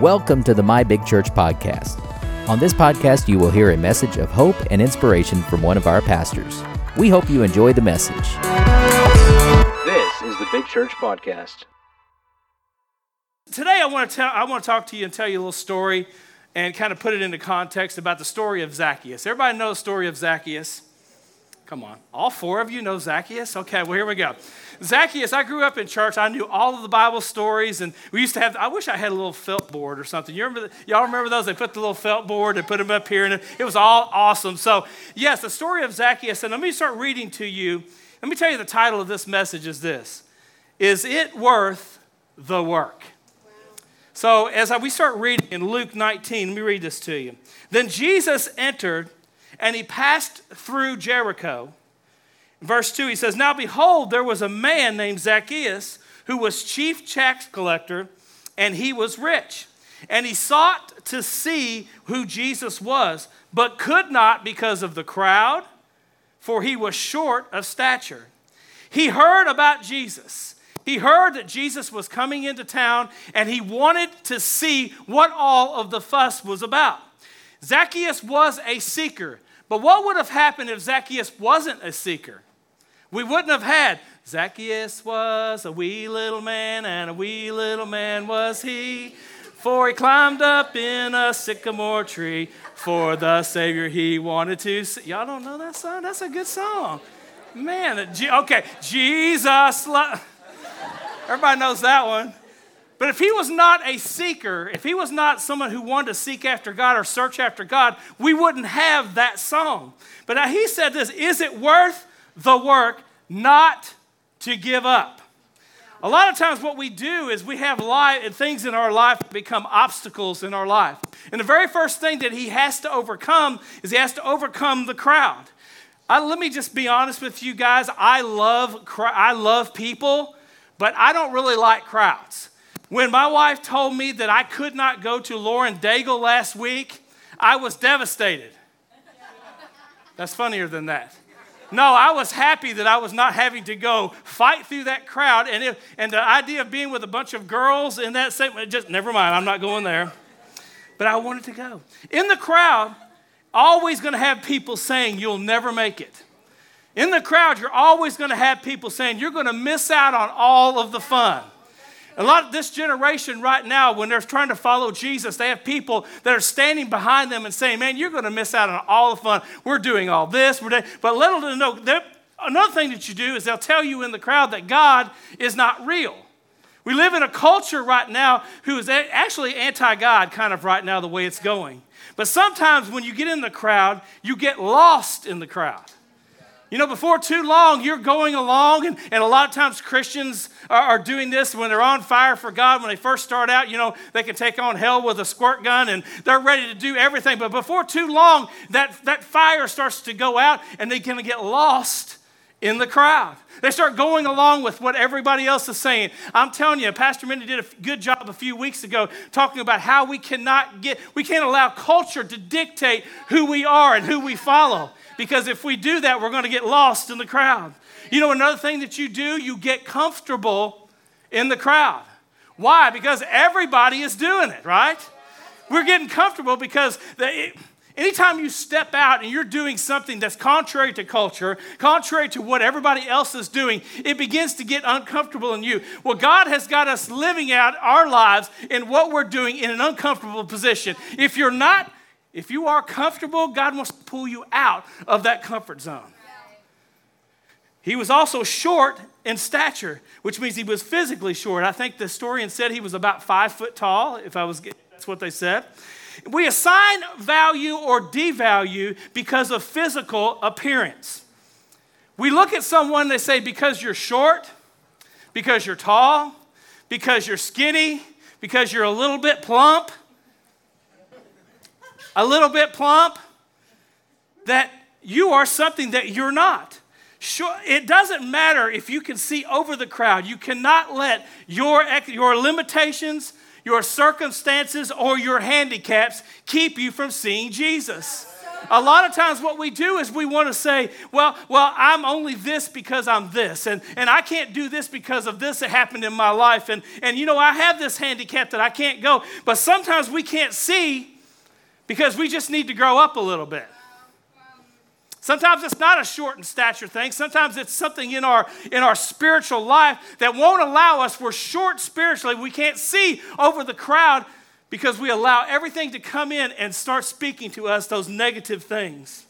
Welcome to the My Big Church podcast. On this podcast, you will hear a message of hope and inspiration from one of our pastors. We hope you enjoy the message. This is the Big Church Podcast. Today, I want to tell, I want to talk to you and tell you a little story, and kind of put it into context about the story of Zacchaeus. Everybody know the story of Zacchaeus? Come on, all four of you know Zacchaeus. Okay, well here we go. Zacchaeus, I grew up in church. I knew all of the Bible stories, and we used to have. I wish I had a little felt board or something. You remember? Y'all remember those? They put the little felt board and put them up here, and it was all awesome. So yes, the story of Zacchaeus. And let me start reading to you. Let me tell you the title of this message is this: Is it worth the work? So, as we start reading in Luke 19, let me read this to you. Then Jesus entered and he passed through Jericho. Verse 2, he says, Now behold, there was a man named Zacchaeus who was chief tax collector, and he was rich. And he sought to see who Jesus was, but could not because of the crowd, for he was short of stature. He heard about Jesus. He heard that Jesus was coming into town, and he wanted to see what all of the fuss was about. Zacchaeus was a seeker. But what would have happened if Zacchaeus wasn't a seeker? We wouldn't have had Zacchaeus was a wee little man, and a wee little man was he. For he climbed up in a sycamore tree for the Savior he wanted to see. Y'all don't know that song? That's a good song. Man, okay, Jesus. Lo- Everybody knows that one. But if he was not a seeker, if he was not someone who wanted to seek after God or search after God, we wouldn't have that song. But now he said this Is it worth the work not to give up? A lot of times, what we do is we have life and things in our life become obstacles in our life. And the very first thing that he has to overcome is he has to overcome the crowd. I, let me just be honest with you guys. I love, I love people, but I don't really like crowds. When my wife told me that I could not go to Lauren Daigle last week, I was devastated. That's funnier than that. No, I was happy that I was not having to go fight through that crowd. And, if, and the idea of being with a bunch of girls in that same, just never mind, I'm not going there. But I wanted to go. In the crowd, always going to have people saying, You'll never make it. In the crowd, you're always going to have people saying, You're going to miss out on all of the fun. A lot of this generation right now, when they're trying to follow Jesus, they have people that are standing behind them and saying, Man, you're going to miss out on all the fun. We're doing all this. We're doing, but little to know, another thing that you do is they'll tell you in the crowd that God is not real. We live in a culture right now who is actually anti God, kind of right now, the way it's going. But sometimes when you get in the crowd, you get lost in the crowd. You know, before too long, you're going along, and, and a lot of times Christians are, are, doing this when they're on fire for God. When they first start out, you know, they can take on hell with a squirt gun and they're ready to do everything. But before too long, that, that fire starts to go out and they can get lost in the crowd. They start going along with what everybody else is saying. I'm telling you, Pastor Mindy did a good job a few weeks ago talking about how we cannot get, we can't allow culture to dictate who we are and who we follow because if we do that, we're going to get lost in the crowd. You know, another thing that you do, you get comfortable in the crowd. Why? Because everybody is doing it, right? We're getting comfortable because the, anytime you step out and you're doing something that's contrary to culture, contrary to what everybody else is doing, it begins to get uncomfortable in you. Well, God has got us living out our lives in what we're doing in an uncomfortable position. If you're not if you are comfortable, God wants to pull you out of that comfort zone. He was also short in stature, which means he was physically short. I think the historian said he was about five foot tall, if I was that's what they said. We assign value or devalue because of physical appearance. We look at someone, they say, because you're short, because you're tall, because you're skinny, because you're a little bit plump, a little bit plump, that you are something that you're not. Sure, it doesn't matter if you can see over the crowd. You cannot let your, your limitations, your circumstances, or your handicaps keep you from seeing Jesus. A lot of times, what we do is we want to say, well, well, I'm only this because I'm this, and, and I can't do this because of this that happened in my life. And, and you know, I have this handicap that I can't go. But sometimes we can't see because we just need to grow up a little bit. Sometimes it's not a short in stature thing. Sometimes it's something in our in our spiritual life that won't allow us. We're short spiritually. We can't see over the crowd because we allow everything to come in and start speaking to us those negative things.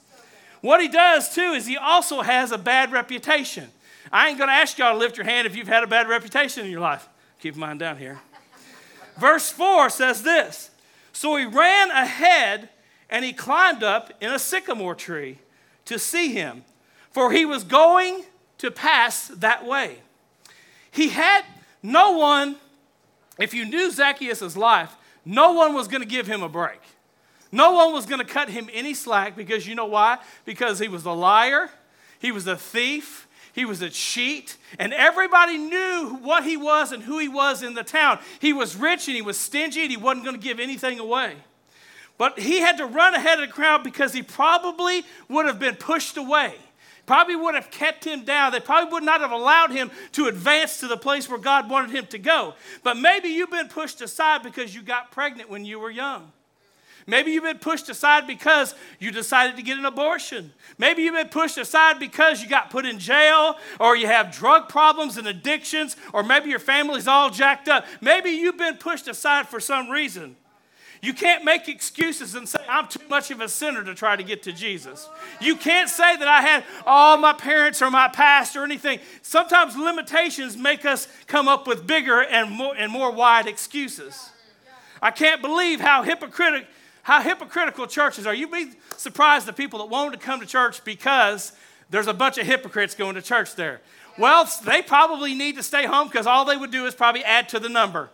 What he does too is he also has a bad reputation. I ain't going to ask y'all to lift your hand if you've had a bad reputation in your life. Keep mine down here. Verse 4 says this So he ran ahead and he climbed up in a sycamore tree to see him, for he was going to pass that way. He had no one, if you knew Zacchaeus' life, no one was going to give him a break. No one was going to cut him any slack because you know why? Because he was a liar, he was a thief, he was a cheat, and everybody knew what he was and who he was in the town. He was rich and he was stingy and he wasn't going to give anything away. But he had to run ahead of the crowd because he probably would have been pushed away. Probably would have kept him down. They probably would not have allowed him to advance to the place where God wanted him to go. But maybe you've been pushed aside because you got pregnant when you were young. Maybe you've been pushed aside because you decided to get an abortion. Maybe you've been pushed aside because you got put in jail or you have drug problems and addictions or maybe your family's all jacked up. Maybe you've been pushed aside for some reason. You can't make excuses and say, I'm too much of a sinner to try to get to Jesus. You can't say that I had all my parents or my past or anything. Sometimes limitations make us come up with bigger and more, and more wide excuses. I can't believe how hypocritical, how hypocritical churches are. You'd be surprised the people that want to come to church because there's a bunch of hypocrites going to church there. Well, they probably need to stay home because all they would do is probably add to the number.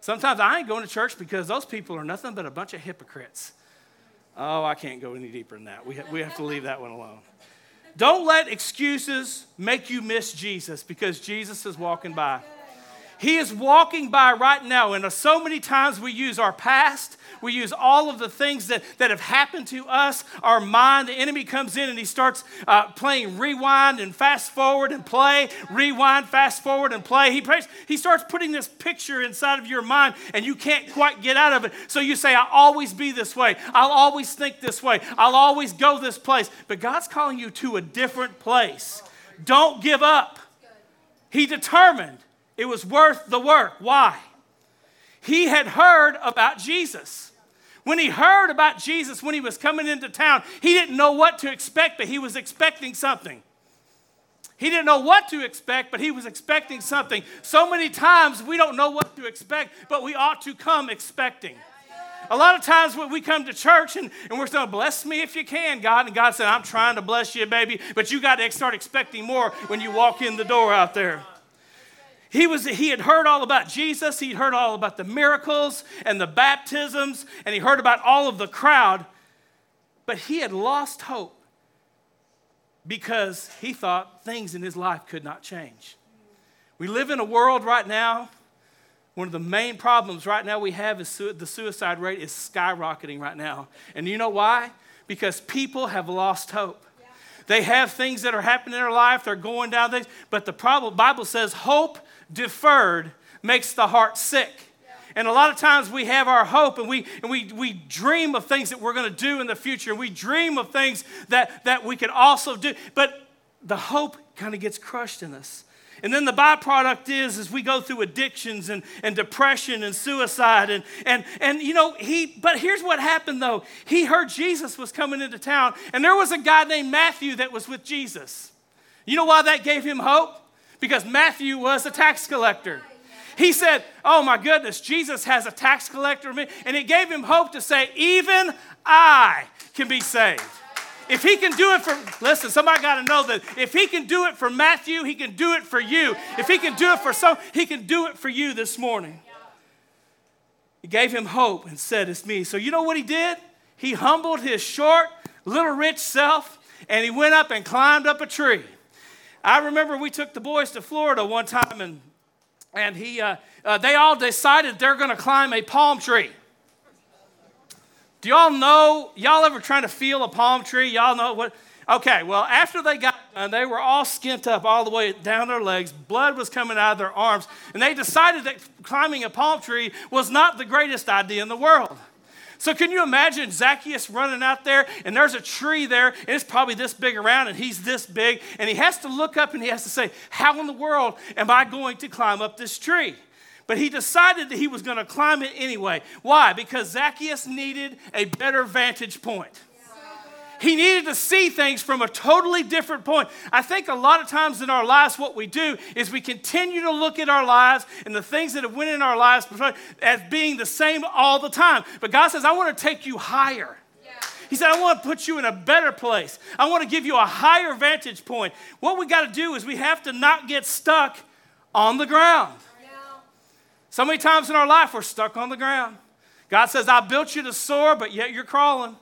Sometimes I ain't going to church because those people are nothing but a bunch of hypocrites. Oh, I can't go any deeper than that. We, we have to leave that one alone. Don't let excuses make you miss Jesus because Jesus is walking by. He is walking by right now, and so many times we use our past, we use all of the things that, that have happened to us, our mind. The enemy comes in and he starts uh, playing rewind and fast forward and play, rewind, fast forward and play. He, prays, he starts putting this picture inside of your mind, and you can't quite get out of it. So you say, I'll always be this way, I'll always think this way, I'll always go this place. But God's calling you to a different place. Don't give up. He determined it was worth the work. Why? He had heard about Jesus. When he heard about Jesus when he was coming into town, he didn't know what to expect, but he was expecting something. He didn't know what to expect, but he was expecting something. So many times we don't know what to expect, but we ought to come expecting. A lot of times when we come to church and, and we're saying, bless me if you can, God. And God said, I'm trying to bless you, baby. But you got to start expecting more when you walk in the door out there. He, was, he had heard all about Jesus, he'd heard all about the miracles and the baptisms, and he heard about all of the crowd, but he had lost hope because he thought things in his life could not change. We live in a world right now, one of the main problems right now we have is su- the suicide rate is skyrocketing right now. And you know why? Because people have lost hope. They have things that are happening in their life, they're going down things, but the problem, Bible says hope deferred makes the heart sick. And a lot of times we have our hope and we, and we, we dream of things that we're going to do in the future. And we dream of things that, that we can also do. But the hope kind of gets crushed in us. And then the byproduct is, is we go through addictions and, and depression and suicide. And, and, and, you know, he, but here's what happened though. He heard Jesus was coming into town, and there was a guy named Matthew that was with Jesus. You know why that gave him hope? Because Matthew was a tax collector. He said, Oh my goodness, Jesus has a tax collector. And it gave him hope to say, Even I can be saved. If he can do it for, listen, somebody got to know that if he can do it for Matthew, he can do it for you. If he can do it for some, he can do it for you this morning. He gave him hope and said, It's me. So you know what he did? He humbled his short, little rich self and he went up and climbed up a tree. I remember we took the boys to Florida one time, and, and he, uh, uh, they all decided they're going to climb a palm tree. Do y'all know, y'all ever trying to feel a palm tree? Y'all know what? Okay, well, after they got done, they were all skint up all the way down their legs. Blood was coming out of their arms. And they decided that climbing a palm tree was not the greatest idea in the world. So, can you imagine Zacchaeus running out there and there's a tree there and it's probably this big around and he's this big and he has to look up and he has to say, How in the world am I going to climb up this tree? But he decided that he was going to climb it anyway. Why? Because Zacchaeus needed a better vantage point. He needed to see things from a totally different point. I think a lot of times in our lives, what we do is we continue to look at our lives and the things that have went in our lives as being the same all the time. But God says, I want to take you higher. He said, I want to put you in a better place. I want to give you a higher vantage point. What we got to do is we have to not get stuck on the ground. So many times in our life, we're stuck on the ground. God says, I built you to soar, but yet you're crawling.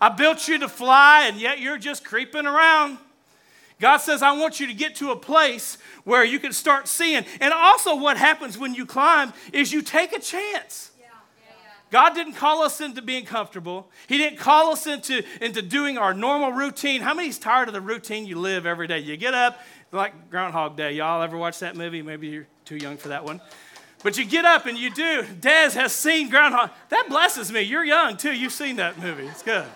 I built you to fly, and yet you're just creeping around. God says, I want you to get to a place where you can start seeing. And also, what happens when you climb is you take a chance. God didn't call us into being comfortable. He didn't call us into, into doing our normal routine. How many's tired of the routine you live every day? You get up, like Groundhog Day. Y'all ever watch that movie? Maybe you're too young for that one. But you get up and you do. Dez has seen Groundhog. That blesses me. You're young too. You've seen that movie. It's good.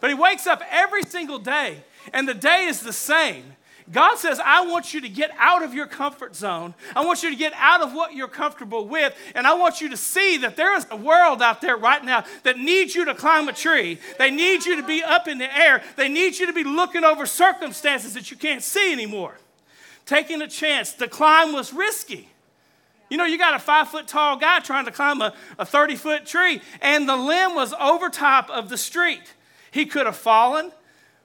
But he wakes up every single day, and the day is the same. God says, I want you to get out of your comfort zone. I want you to get out of what you're comfortable with. And I want you to see that there is a world out there right now that needs you to climb a tree. They need you to be up in the air. They need you to be looking over circumstances that you can't see anymore. Taking a chance. The climb was risky. You know, you got a five foot tall guy trying to climb a, a 30 foot tree, and the limb was over top of the street. He could have fallen,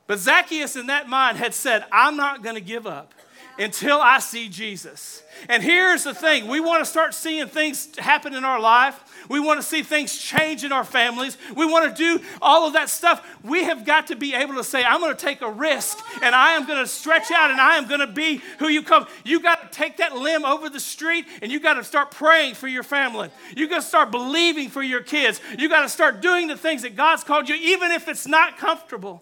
but Zacchaeus, in that mind, had said, I'm not going to give up until I see Jesus. And here's the thing we want to start seeing things happen in our life. We want to see things change in our families. We want to do all of that stuff. We have got to be able to say, I'm going to take a risk and I am going to stretch out and I am going to be who you come. You got to take that limb over the street and you got to start praying for your family. You got to start believing for your kids. You got to start doing the things that God's called you, even if it's not comfortable.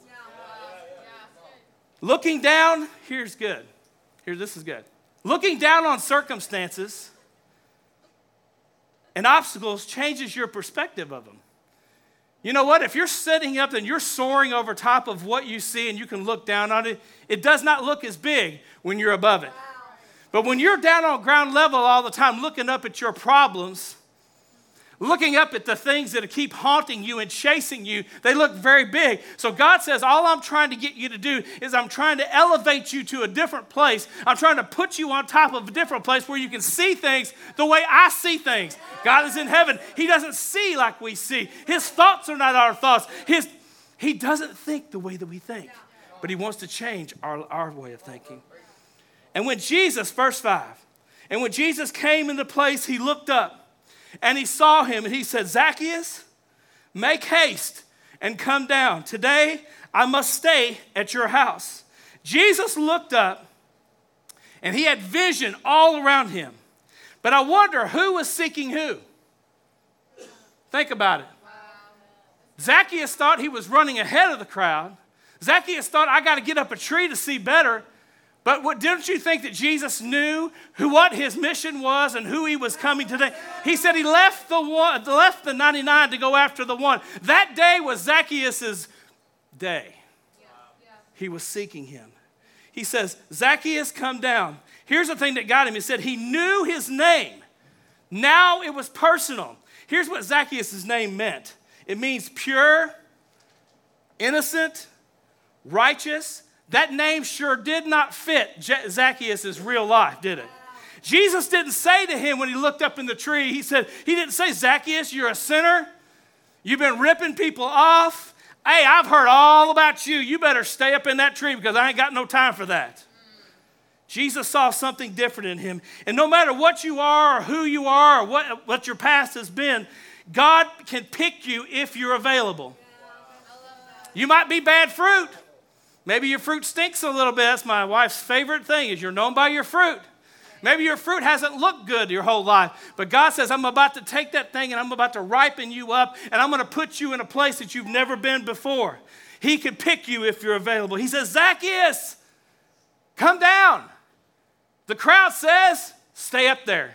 Looking down, here's good. Here, this is good. Looking down on circumstances and obstacles changes your perspective of them. You know what? If you're sitting up and you're soaring over top of what you see and you can look down on it, it does not look as big when you're above it. But when you're down on ground level all the time looking up at your problems, looking up at the things that keep haunting you and chasing you, they look very big. So God says, All I'm trying to get you to do is I'm trying to elevate you to a different place. I'm trying to put you on top of a different place where you can see things the way I see things. God is in heaven. He doesn't see like we see. His thoughts are not our thoughts. His, he doesn't think the way that we think, but He wants to change our, our way of thinking. And when Jesus, verse 5, and when Jesus came into place, He looked up and he saw him and he said, Zacchaeus, make haste and come down. Today I must stay at your house. Jesus looked up and he had vision all around him. But I wonder who was seeking who? Think about it. Zacchaeus thought he was running ahead of the crowd. Zacchaeus thought, I got to get up a tree to see better. But what, didn't you think that Jesus knew who, what his mission was and who he was coming today? He said he left the, one, left the 99 to go after the one. That day was Zacchaeus' day. He was seeking him. He says, Zacchaeus, come down. Here's the thing that got him. He said he knew his name. Now it was personal. Here's what Zacchaeus' name meant it means pure, innocent, righteous, that name sure did not fit Zacchaeus' real life, did it? Jesus didn't say to him when he looked up in the tree, he said, He didn't say, Zacchaeus, you're a sinner. You've been ripping people off. Hey, I've heard all about you. You better stay up in that tree because I ain't got no time for that. Jesus saw something different in him. And no matter what you are or who you are or what, what your past has been, God can pick you if you're available. You might be bad fruit. Maybe your fruit stinks a little bit. That's my wife's favorite thing is you're known by your fruit. Maybe your fruit hasn't looked good your whole life, but God says, I'm about to take that thing and I'm about to ripen you up and I'm going to put you in a place that you've never been before. He can pick you if you're available. He says, Zacchaeus, come down. The crowd says, stay up there.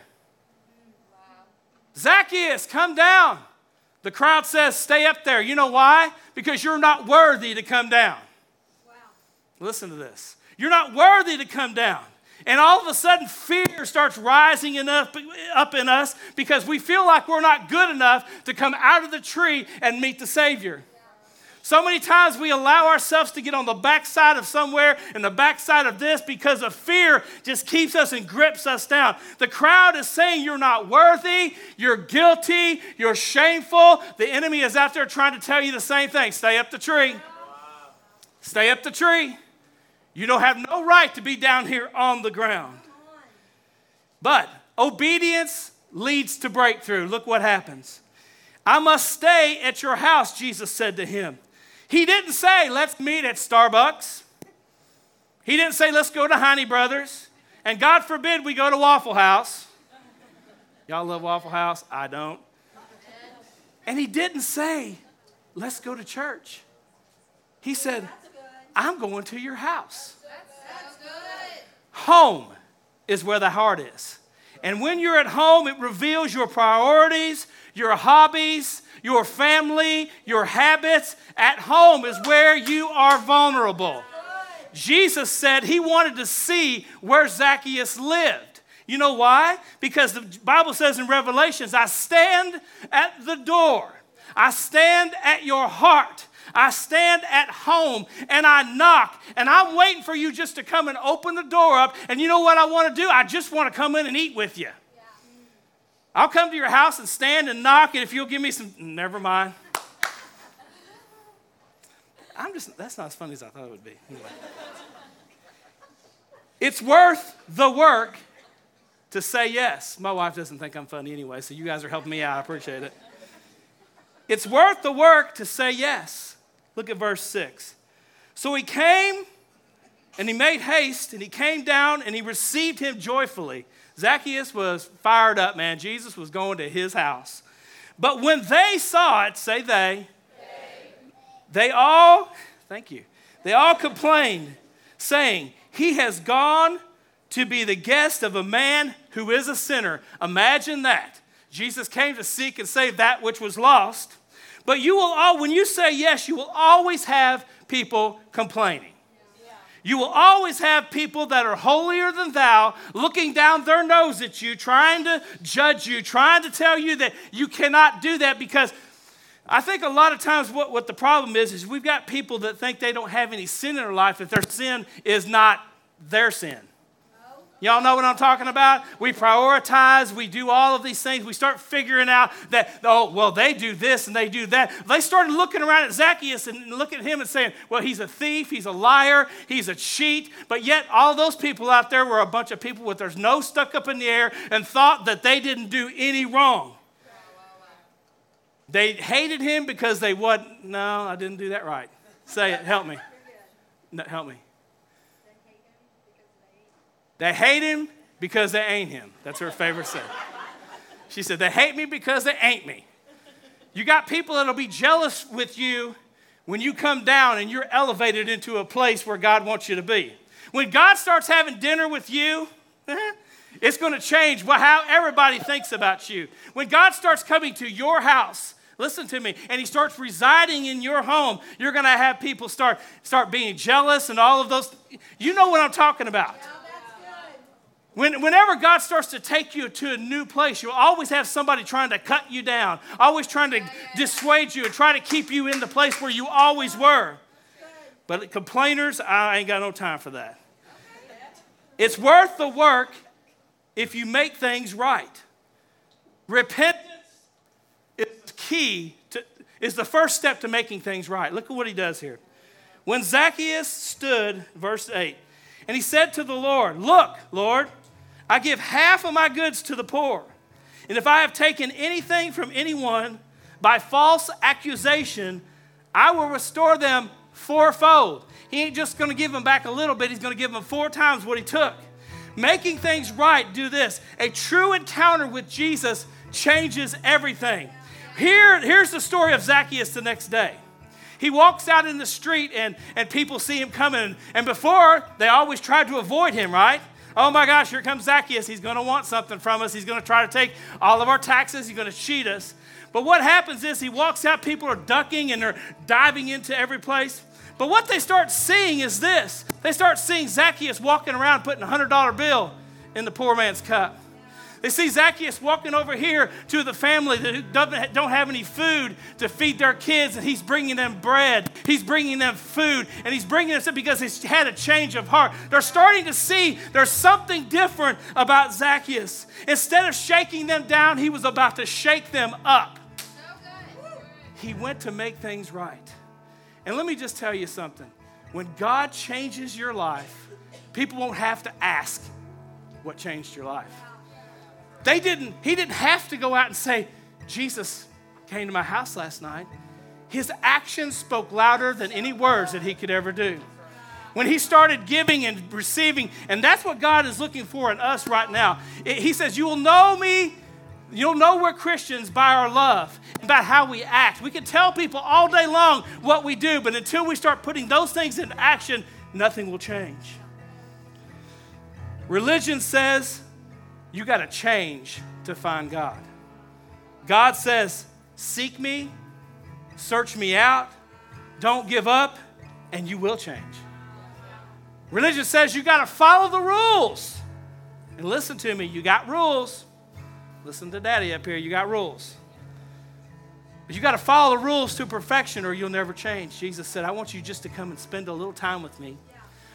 Zacchaeus, come down. The crowd says, stay up there. You know why? Because you're not worthy to come down. Listen to this. You're not worthy to come down. And all of a sudden, fear starts rising in up, up in us because we feel like we're not good enough to come out of the tree and meet the Savior. So many times we allow ourselves to get on the backside of somewhere and the backside of this because of fear just keeps us and grips us down. The crowd is saying you're not worthy, you're guilty, you're shameful. The enemy is out there trying to tell you the same thing stay up the tree. Stay up the tree. You don't have no right to be down here on the ground. But obedience leads to breakthrough. Look what happens. I must stay at your house, Jesus said to him. He didn't say, let's meet at Starbucks. He didn't say, let's go to Heine Brothers. And God forbid we go to Waffle House. Y'all love Waffle House? I don't. And he didn't say, let's go to church. He said, I'm going to your house. Home is where the heart is. And when you're at home, it reveals your priorities, your hobbies, your family, your habits. At home is where you are vulnerable. Jesus said he wanted to see where Zacchaeus lived. You know why? Because the Bible says in Revelations, I stand at the door. I stand at your heart. I stand at home and I knock and I'm waiting for you just to come and open the door up. And you know what I want to do? I just want to come in and eat with you. I'll come to your house and stand and knock, and if you'll give me some, never mind. I'm just, that's not as funny as I thought it would be. Anyway. It's worth the work to say yes. My wife doesn't think I'm funny anyway, so you guys are helping me out. I appreciate it. It's worth the work to say yes. Look at verse 6. So he came and he made haste and he came down and he received him joyfully. Zacchaeus was fired up, man. Jesus was going to his house. But when they saw it, say they, they all, thank you, they all complained, saying, He has gone to be the guest of a man who is a sinner. Imagine that. Jesus came to seek and save that which was lost. But you will all, when you say yes, you will always have people complaining. You will always have people that are holier than thou looking down their nose at you, trying to judge you, trying to tell you that you cannot do that because I think a lot of times what, what the problem is is we've got people that think they don't have any sin in their life if their sin is not their sin. Y'all know what I'm talking about? We prioritize, we do all of these things. We start figuring out that, oh, well, they do this and they do that. They started looking around at Zacchaeus and looking at him and saying, well, he's a thief, he's a liar, he's a cheat. But yet, all those people out there were a bunch of people with their nose stuck up in the air and thought that they didn't do any wrong. They hated him because they what? No, I didn't do that right. Say it, help me. No, help me. They hate him because they ain't him. That's her favorite saying. She said, They hate me because they ain't me. You got people that'll be jealous with you when you come down and you're elevated into a place where God wants you to be. When God starts having dinner with you, it's going to change how everybody thinks about you. When God starts coming to your house, listen to me, and he starts residing in your home, you're going to have people start, start being jealous and all of those. You know what I'm talking about. Yeah. When, whenever God starts to take you to a new place, you'll always have somebody trying to cut you down, always trying to dissuade you and try to keep you in the place where you always were. But complainers, I ain't got no time for that. It's worth the work if you make things right. Repentance is key to, is the first step to making things right. Look at what he does here. When Zacchaeus stood, verse 8, and he said to the Lord, Look, Lord, I give half of my goods to the poor. And if I have taken anything from anyone by false accusation, I will restore them fourfold. He ain't just going to give them back a little bit, he's going to give them four times what he took. Making things right, do this. A true encounter with Jesus changes everything. Here, here's the story of Zacchaeus the next day. He walks out in the street and, and people see him coming. And before, they always tried to avoid him, right? Oh my gosh, here comes Zacchaeus. He's going to want something from us. He's going to try to take all of our taxes. He's going to cheat us. But what happens is he walks out, people are ducking and they're diving into every place. But what they start seeing is this they start seeing Zacchaeus walking around putting a $100 bill in the poor man's cup. They see Zacchaeus walking over here to the family that doesn't, don't have any food to feed their kids, and he's bringing them bread. He's bringing them food, and he's bringing them because he's had a change of heart. They're starting to see there's something different about Zacchaeus. Instead of shaking them down, he was about to shake them up. He went to make things right. And let me just tell you something when God changes your life, people won't have to ask what changed your life. They didn't, he didn't have to go out and say, Jesus came to my house last night. His actions spoke louder than any words that he could ever do. When he started giving and receiving, and that's what God is looking for in us right now. He says, You will know me You'll know we're Christians by our love, about how we act. We can tell people all day long what we do, but until we start putting those things into action, nothing will change. Religion says you got to change to find God. God says, Seek me, search me out, don't give up, and you will change. Religion says you got to follow the rules. And listen to me, you got rules. Listen to daddy up here, you got rules. But you got to follow the rules to perfection or you'll never change. Jesus said, I want you just to come and spend a little time with me.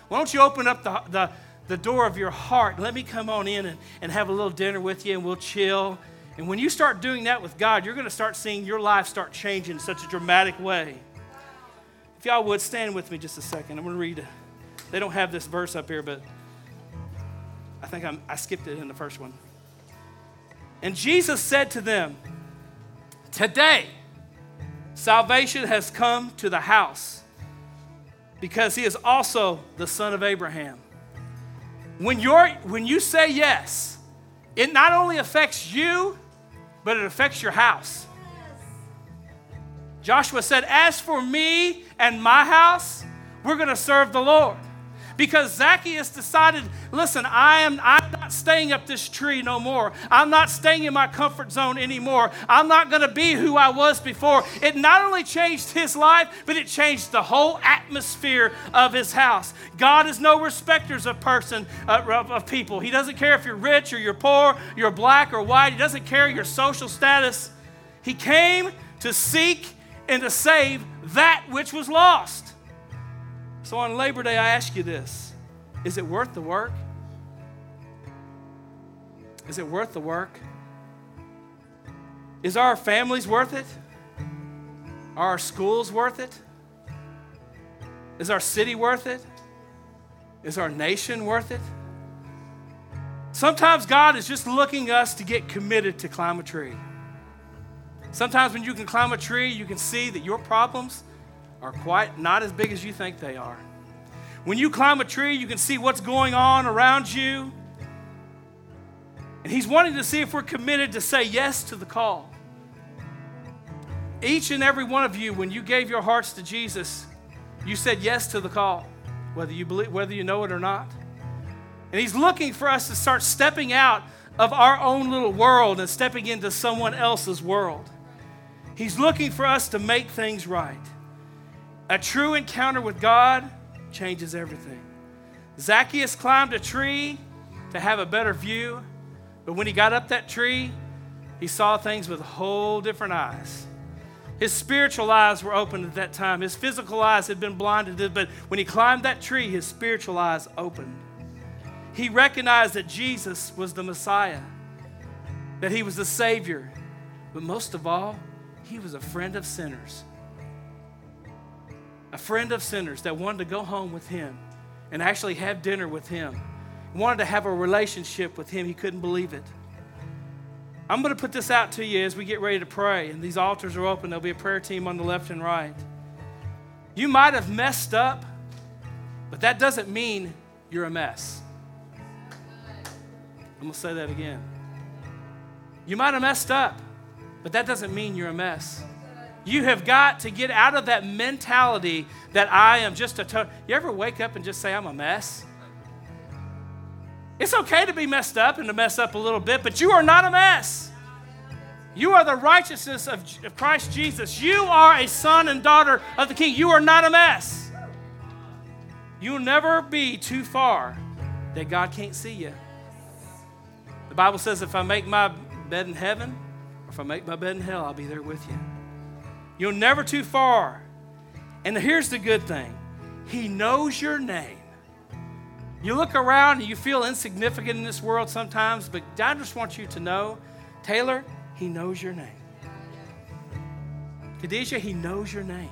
Why don't you open up the, the, the door of your heart? Let me come on in and, and have a little dinner with you and we'll chill. And when you start doing that with God, you're going to start seeing your life start changing in such a dramatic way. If y'all would stand with me just a second, I'm going to read. They don't have this verse up here, but I think I'm, I skipped it in the first one. And Jesus said to them, Today, salvation has come to the house because he is also the son of Abraham. When, you're, when you say yes, it not only affects you, but it affects your house. Joshua said, As for me and my house, we're going to serve the Lord because Zacchaeus decided, listen, I am I'm not staying up this tree no more. I'm not staying in my comfort zone anymore. I'm not going to be who I was before. It not only changed his life, but it changed the whole atmosphere of his house. God is no respecters of person uh, of, of people. He doesn't care if you're rich or you're poor, you're black or white. He doesn't care your social status. He came to seek and to save that which was lost. So on Labor Day, I ask you this Is it worth the work? Is it worth the work? Is our families worth it? Are our schools worth it? Is our city worth it? Is our nation worth it? Sometimes God is just looking us to get committed to climb a tree. Sometimes when you can climb a tree, you can see that your problems are quite not as big as you think they are. When you climb a tree, you can see what's going on around you. And He's wanting to see if we're committed to say yes to the call. Each and every one of you, when you gave your hearts to Jesus, you said yes to the call, whether you believe, whether you know it or not. And He's looking for us to start stepping out of our own little world and stepping into someone else's world. He's looking for us to make things right. A true encounter with God changes everything. Zacchaeus climbed a tree to have a better view, but when he got up that tree, he saw things with whole different eyes. His spiritual eyes were opened at that time. His physical eyes had been blinded, but when he climbed that tree, his spiritual eyes opened. He recognized that Jesus was the Messiah, that he was the Savior, but most of all, he was a friend of sinners a friend of sinners that wanted to go home with him and actually have dinner with him, wanted to have a relationship with him. He couldn't believe it. I'm going to put this out to you as we get ready to pray, and these altars are open. There'll be a prayer team on the left and right. You might have messed up, but that doesn't mean you're a mess. I'm going to say that again. You might have messed up, but that doesn't mean you're a mess. You have got to get out of that mentality that I am just a. You ever wake up and just say, I'm a mess? It's okay to be messed up and to mess up a little bit, but you are not a mess. You are the righteousness of, of Christ Jesus. You are a son and daughter of the King. You are not a mess. You'll never be too far that God can't see you. The Bible says if I make my bed in heaven or if I make my bed in hell, I'll be there with you. You're never too far. And here's the good thing He knows your name. You look around and you feel insignificant in this world sometimes, but God just wants you to know, Taylor, He knows your name. Khadijah, He knows your name.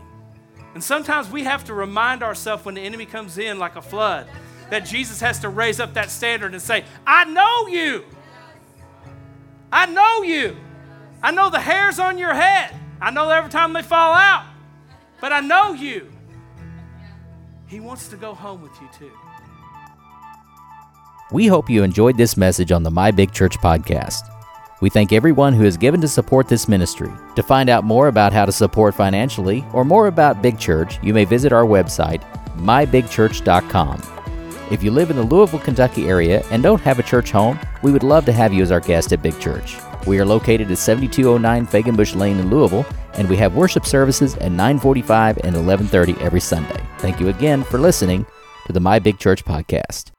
And sometimes we have to remind ourselves when the enemy comes in like a flood that Jesus has to raise up that standard and say, I know you. I know you. I know the hairs on your head. I know every time they fall out. But I know you. He wants to go home with you too. We hope you enjoyed this message on the My Big Church podcast. We thank everyone who has given to support this ministry. To find out more about how to support financially or more about Big Church, you may visit our website, mybigchurch.com. If you live in the Louisville, Kentucky area and don't have a church home, we would love to have you as our guest at Big Church. We are located at 7209 Fegenbush Lane in Louisville, and we have worship services at 945 and 1130 every Sunday. Thank you again for listening to the My Big Church podcast.